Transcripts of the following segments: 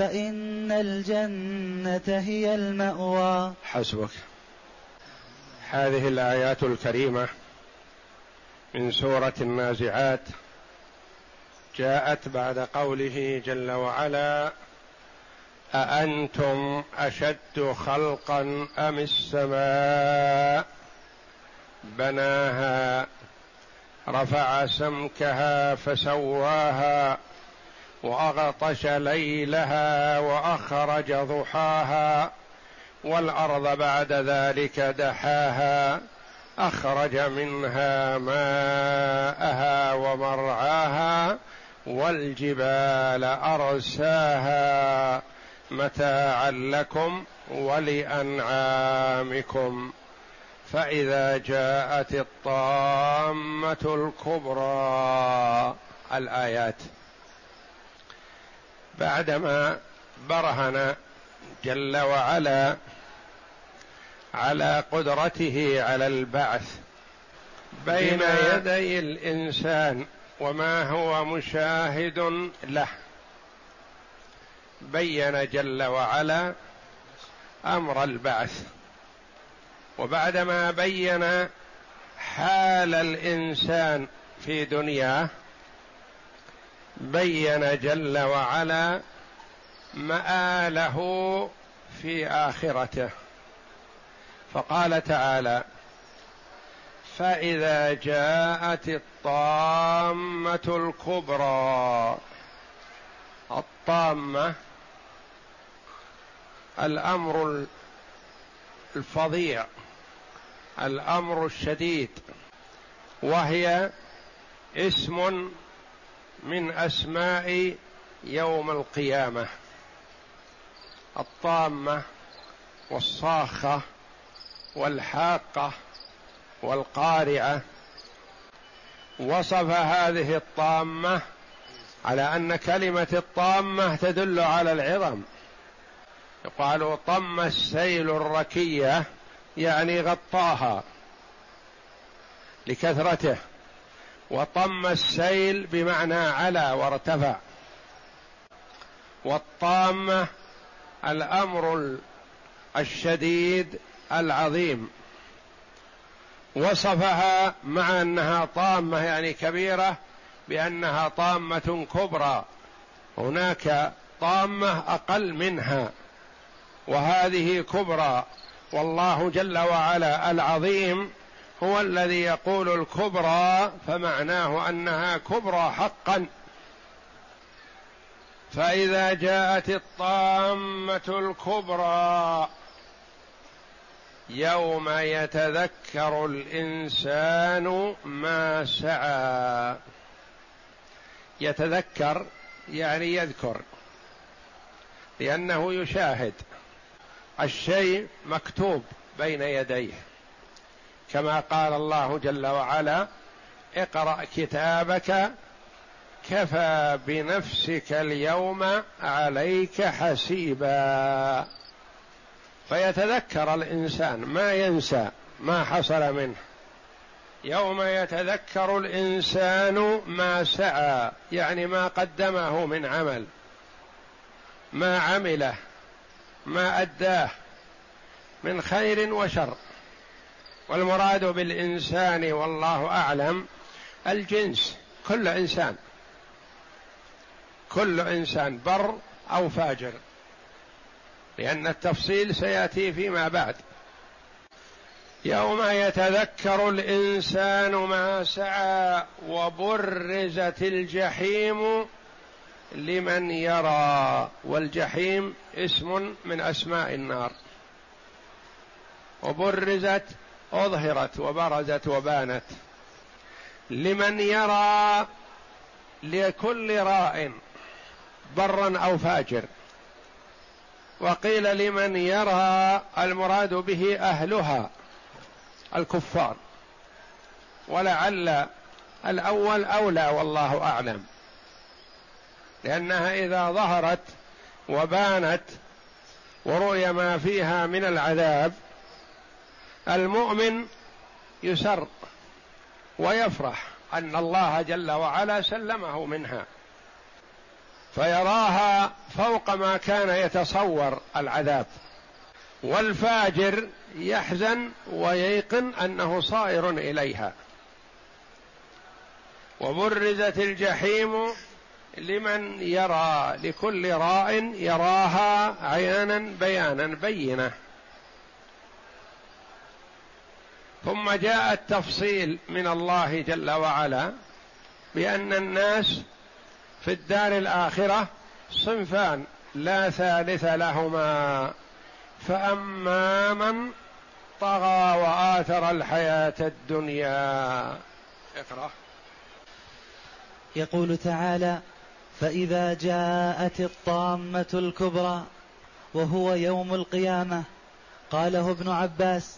فإن الجنة هي المأوى. حسبك. هذه الآيات الكريمة من سورة النازعات. جاءت بعد قوله جل وعلا أأنتم أشد خلقا أم السماء؟ بناها رفع سمكها فسواها وأغطش ليلها وأخرج ضحاها والأرض بعد ذلك دحاها أخرج منها ماءها ومرعاها والجبال أرساها متاعا لكم ولأنعامكم. فإذا جاءت الطامة الكبرى الآيات. بعدما برهن جل وعلا على قدرته على البعث بين يدي الإنسان وما هو مشاهد له. بين جل وعلا أمر البعث. وبعدما بين حال الإنسان في دنياه بين جل وعلا مآله في آخرته. فقال تعالى فإذا جاءت الطامة الكبرى الطامة الأمر الفظيع الأمر الشديد وهي اسم من أسماء يوم القيامة. الطامة والصاخة والحاقة والقارعة. وصف هذه الطامة على أن كلمة الطامة تدل على العظم. يقال طم السيل الركية يعني غطاها لكثرته. وطم السيل بمعنى علا وارتفع. والطامه الأمر الشديد العظيم. وصفها مع أنها طامة يعني كبيرة بأنها طامة كبرى. هناك طامة أقل منها. وهذه كبرى. والله جل وعلا العظيم هو الذي يقول الكبرى فمعناه أنها كبرى حقا. فإذا جاءت الطامة الكبرى يوم يتذكر الإنسان ما سعى. يتذكر يعني يذكر لأنه يشاهد. الشيء مكتوب بين يديه. كما قال الله جل وعلا اقرأ كتابك كفى بنفسك اليوم عليك حسيبا. فيتذكر الإنسان ما ينسى ما حصل منه. يوم يتذكر الإنسان ما سعى يعني ما قدمه من عمل ما عمله ما أداه من خير وشر. والمراد بالإنسان والله أعلم الجنس كل إنسان كل إنسان بر أو فاجر لأن التفصيل سيأتي فيما بعد. يوم يتذكر الإنسان ما سعى وبرزت الجحيم لمن يرى والجحيم اسم من أسماء النار. وبرزت أظهرت وبرزت وبانت لمن يرى لكل راء برا أو فاجر. وقيل لمن يرى المراد به أهلها الكفار. ولعل الأول أولى والله أعلم. لأنها إذا ظهرت وبانت ورؤي ما فيها من العذاب المؤمن يسر ويفرح أن الله جل وعلا سلمه منها فيراها فوق ما كان يتصور العذاب والفاجر يحزن وييقن أنه صائر إليها. وبرزت الجحيم لمن يرى لكل راء يراها عيانا بيانا بينه ثم جاء التفصيل من الله جل وعلا بأن الناس في الدار الآخرة صنفان لا ثالث لهما فأما من طغى وآثر الحياة الدنيا. اقرأ. يقول تعالى فإذا جاءت الطامة الكبرى وهو يوم القيامة قاله ابن عباس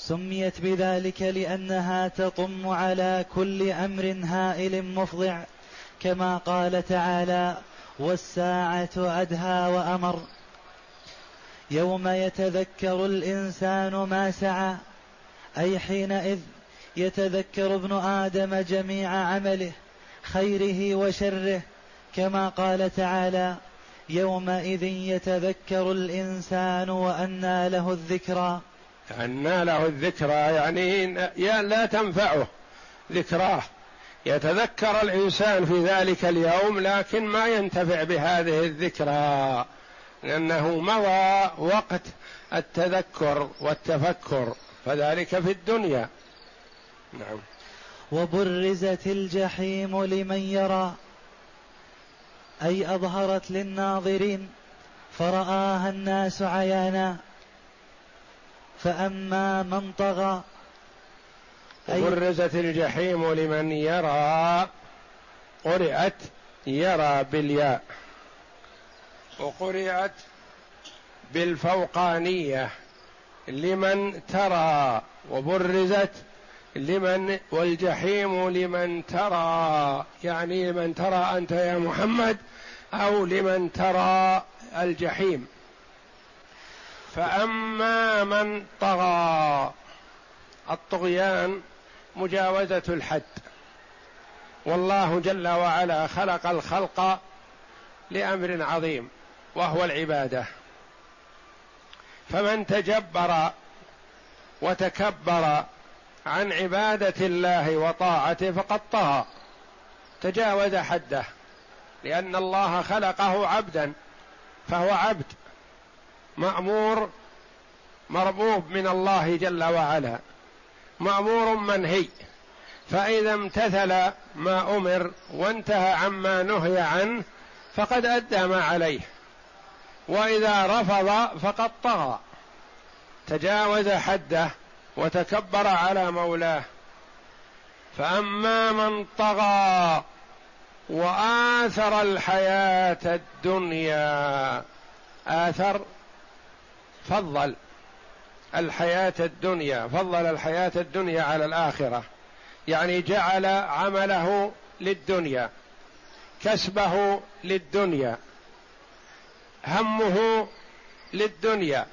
سميت بذلك لأنها تطم على كل أمر هائل مفضع كما قال تعالى والساعة أدهى وأمر. يوم يتذكر الإنسان ما سعى أي حينئذ يتذكر ابن آدم جميع عمله خيره وشره كما قال تعالى يومئذ يتذكر الإنسان وأنى له الذكرى. أنى له الذكرى يعني لا تنفعه ذكراه. يتذكر الإنسان في ذلك اليوم لكن ما ينتفع بهذه الذكرى لأنه مضى وقت التذكر والتفكر فذلك في الدنيا. نعم. وبرزت الجحيم لمن يرى أي أظهرت للناظرين فرآها الناس عيانا فأما من طغى وبرزت الجحيم لمن يرى قرئت يرى بالياء. وقرئت بالفوقانية لمن ترى وبرزت لمن والجحيم لمن ترى. يعني لمن ترى أنت يا محمد أو لمن ترى الجحيم. فأما من طغى. الطغيان مجاوزة الحد. والله جل وعلا خلق الخلق لأمر عظيم وهو العبادة. فمن تجبر وتكبر عن عبادة الله وطاعته فقد طغى. تجاوز حده لأن الله خلقه عبدا فهو عبد. مأمور مربوب من الله جل وعلا مأمور منهي. فإذا امتثل ما أمر وانتهى عما نهي عنه فقد ادى ما عليه وإذا رفض فقد طغى. تجاوز حده وتكبر على مولاه. فأما من طغى وآثر الحياة الدنيا آثر فضل الحياة الدنيا فضل الحياة الدنيا على الآخرة. يعني جعل عمله للدنيا كسبه للدنيا همه للدنيا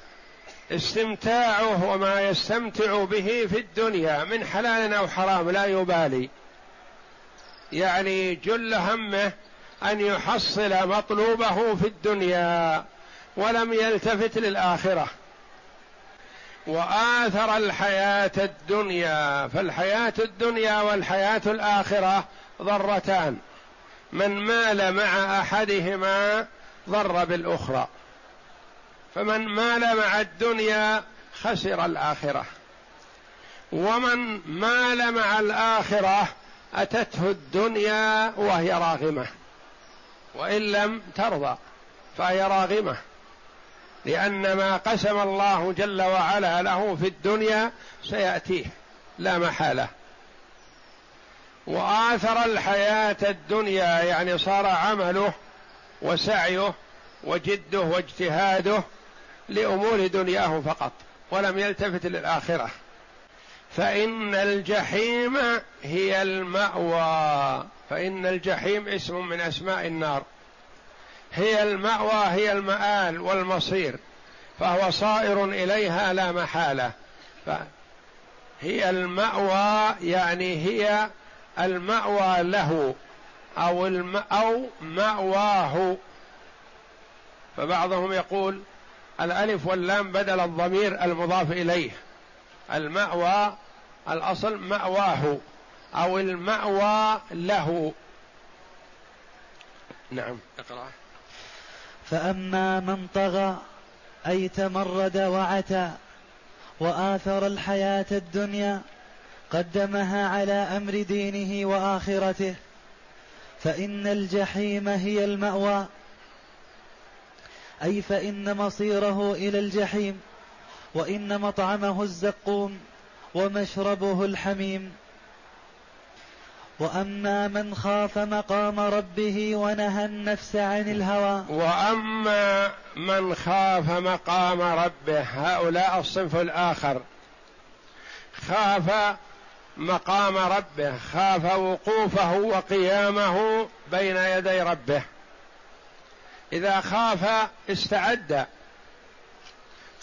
استمتاعه وما يستمتع به في الدنيا من حلال أو حرام لا يبالي. يعني جل همه أن يحصل مطلوبه في الدنيا. ولم يلتفت للآخرة. وآثر الحياة الدنيا فالحياة الدنيا والحياة الآخرة ضرتان. من مال مع أحدهما ضر بالأخرى. فمن مال مع الدنيا خسر الآخرة. ومن مال مع الآخرة أتته الدنيا وهي راغمة. وإن لم ترضى فهي راغمة. لأن ما قسم الله جل وعلا له في الدنيا سيأتيه لا محالة. وآثر الحياة الدنيا يعني صار عمله وسعيه وجده واجتهاده لأمور دنياه فقط ولم يلتفت للآخرة. فإن الجحيم هي المأوى فإن الجحيم اسم من أسماء النار. هي المأوى هي المآل والمصير فهو صائر إليها لا محالة. فهي المأوى يعني هي المأوى له أو أو مأواه. فبعضهم يقول الألف واللام بدل الضمير المضاف إليه. المأوى الأصل مأواه أو المأوى له. نعم. اقرأ. فأما من طغى أي تمرد وعتى وآثر الحياة الدنيا قدمها على أمر دينه وآخرته فإن الجحيم هي المأوى. أي فإن مصيره إلى الجحيم وإن مطعمه الزقوم ومشربه الحميم. وأما من خاف مقام ربه ونهى النفس عن الهوى وأما من خاف مقام ربه هؤلاء الصنف الآخر. خاف مقام ربه خاف وقوفه وقيامه بين يدي ربه. إذا خاف استعد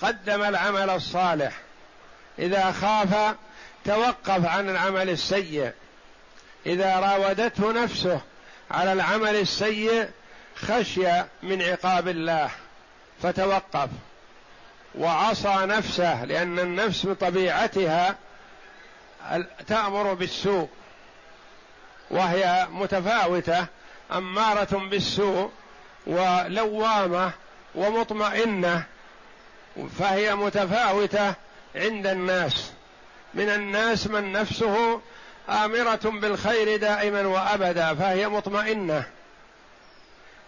قدم العمل الصالح. إذا خاف توقف عن العمل السيء. إذا راودته نفسه على العمل السيء خشي من عقاب الله فتوقف وعصى نفسه لأن النفس بطبيعتها تأمر بالسوء وهي متفاوتة أمارة بالسوء ولوامة ومطمئنة فهي متفاوتة عند الناس. من الناس من نفسه آمرة بالخير دائما وأبدا فهي مطمئنة.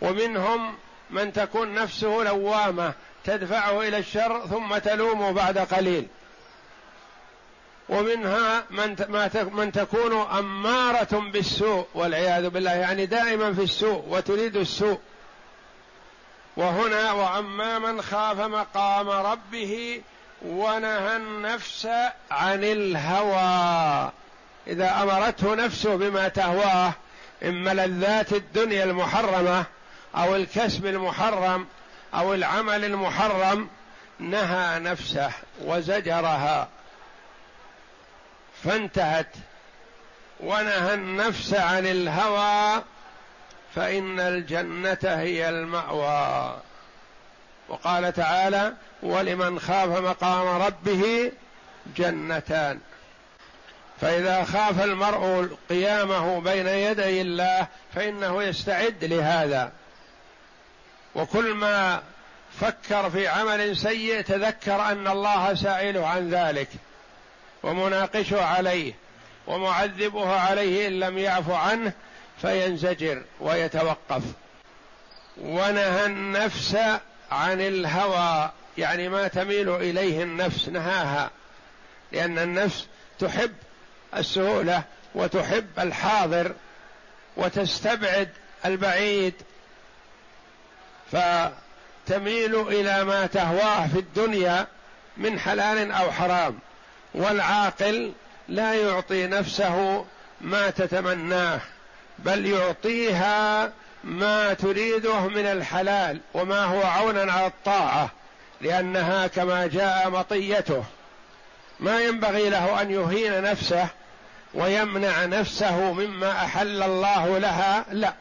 ومنهم من تكون نفسه لوامة تدفعه إلى الشر ثم تلومه بعد قليل. ومنها من من تكون أمارة بالسوء والعياذ بالله يعني دائما في السوء وتريد السوء. وهنا وأما من خاف مقام ربه ونهى النفس عن الهوى. إذا أمرته نفسه بما تهواه اما لذات الدنيا المحرمة أو الكسب المحرم أو العمل المحرم نهى نفسه وزجرها. فانتهت. ونهى النفس عن الهوى فإن الجنة هي المأوى. وقال تعالى ولمن خاف مقام ربه جنتان فإذا خاف المرء قيامه بين يدي الله فإنه يستعد لهذا. وكل ما فكر في عمل سيء تذكر أن الله سائله عن ذلك ومناقشه عليه ومعذبه عليه إن لم يعف عنه فينزجر ويتوقف. ونهى النفس عن الهوى يعني ما تميل إليه النفس نهاها. لأن النفس تحب السهولة وتحب الحاضر وتستبعد البعيد. فتميل إلى ما تهواه في الدنيا من حلال أو حرام. والعاقل لا يعطي نفسه ما تتمناه بل يعطيها ما تريده من الحلال وما هو عونا على الطاعة لأنها كما جاء مطيته. ما ينبغي له أن يهين نفسه ويمنع نفسه مما أحل الله لها لا.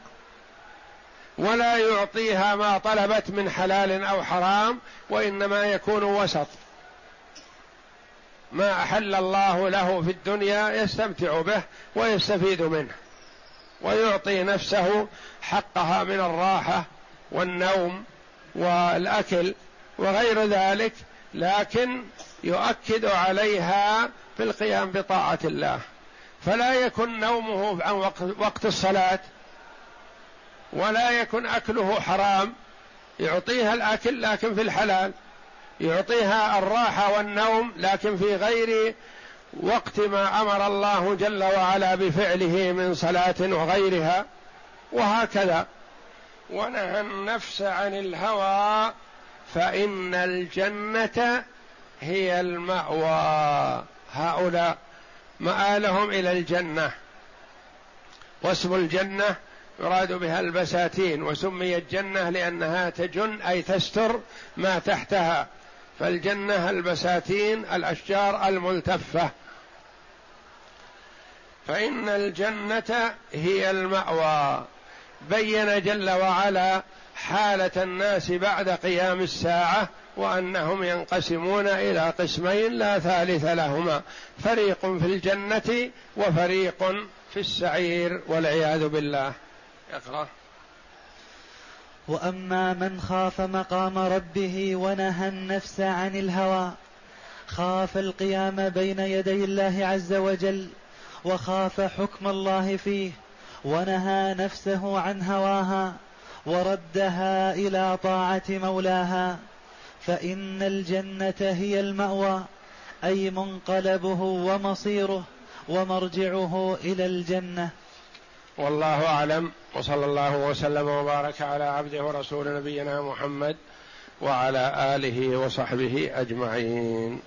ولا يعطيها ما طلبت من حلال أو حرام وإنما يكون وسط. ما أحل الله له في الدنيا يستمتع به ويستفيد منه. ويعطي نفسه حقها من الراحة والنوم والأكل وغير ذلك لكن يؤكد عليها في القيام بطاعة الله. فلا يكن نومه عن وقت الصلاة ولا يكن أكله حرام. يعطيها الأكل لكن في الحلال يعطيها الراحة والنوم لكن في غير وقت ما أمر الله جل وعلا بفعله من صلاة وغيرها وهكذا. ونهى النفس عن الهوى فإن الجنة هي المأوى. هؤلاء مآلهم إلى الجنة. واسم الجنة يراد بها البساتين وسميت جنه لأنها تجن أي تستر ما تحتها. فالجنة البساتين الأشجار الملتفة. فإن الجنة هي المأوى. بين جل وعلا حالة الناس بعد قيام الساعة وأنهم ينقسمون إلى قسمين لا ثالث لهما. فريق في الجنة وفريق في السعير والعياذ بالله. اقرأ. وأما من خاف مقام ربه ونهى النفس عن الهوى خاف القيام بين يدي الله عز وجل وخاف حكم الله فيه ونهى نفسه عن هواها وردها إلى طاعة مولاها. فإن الجنة هي المأوى أي منقلبه ومصيره ومرجعه إلى الجنة. والله أعلم وصلى الله وسلم وبارك على عبده ورسول نبينا محمد وعلى آله وصحبه أجمعين.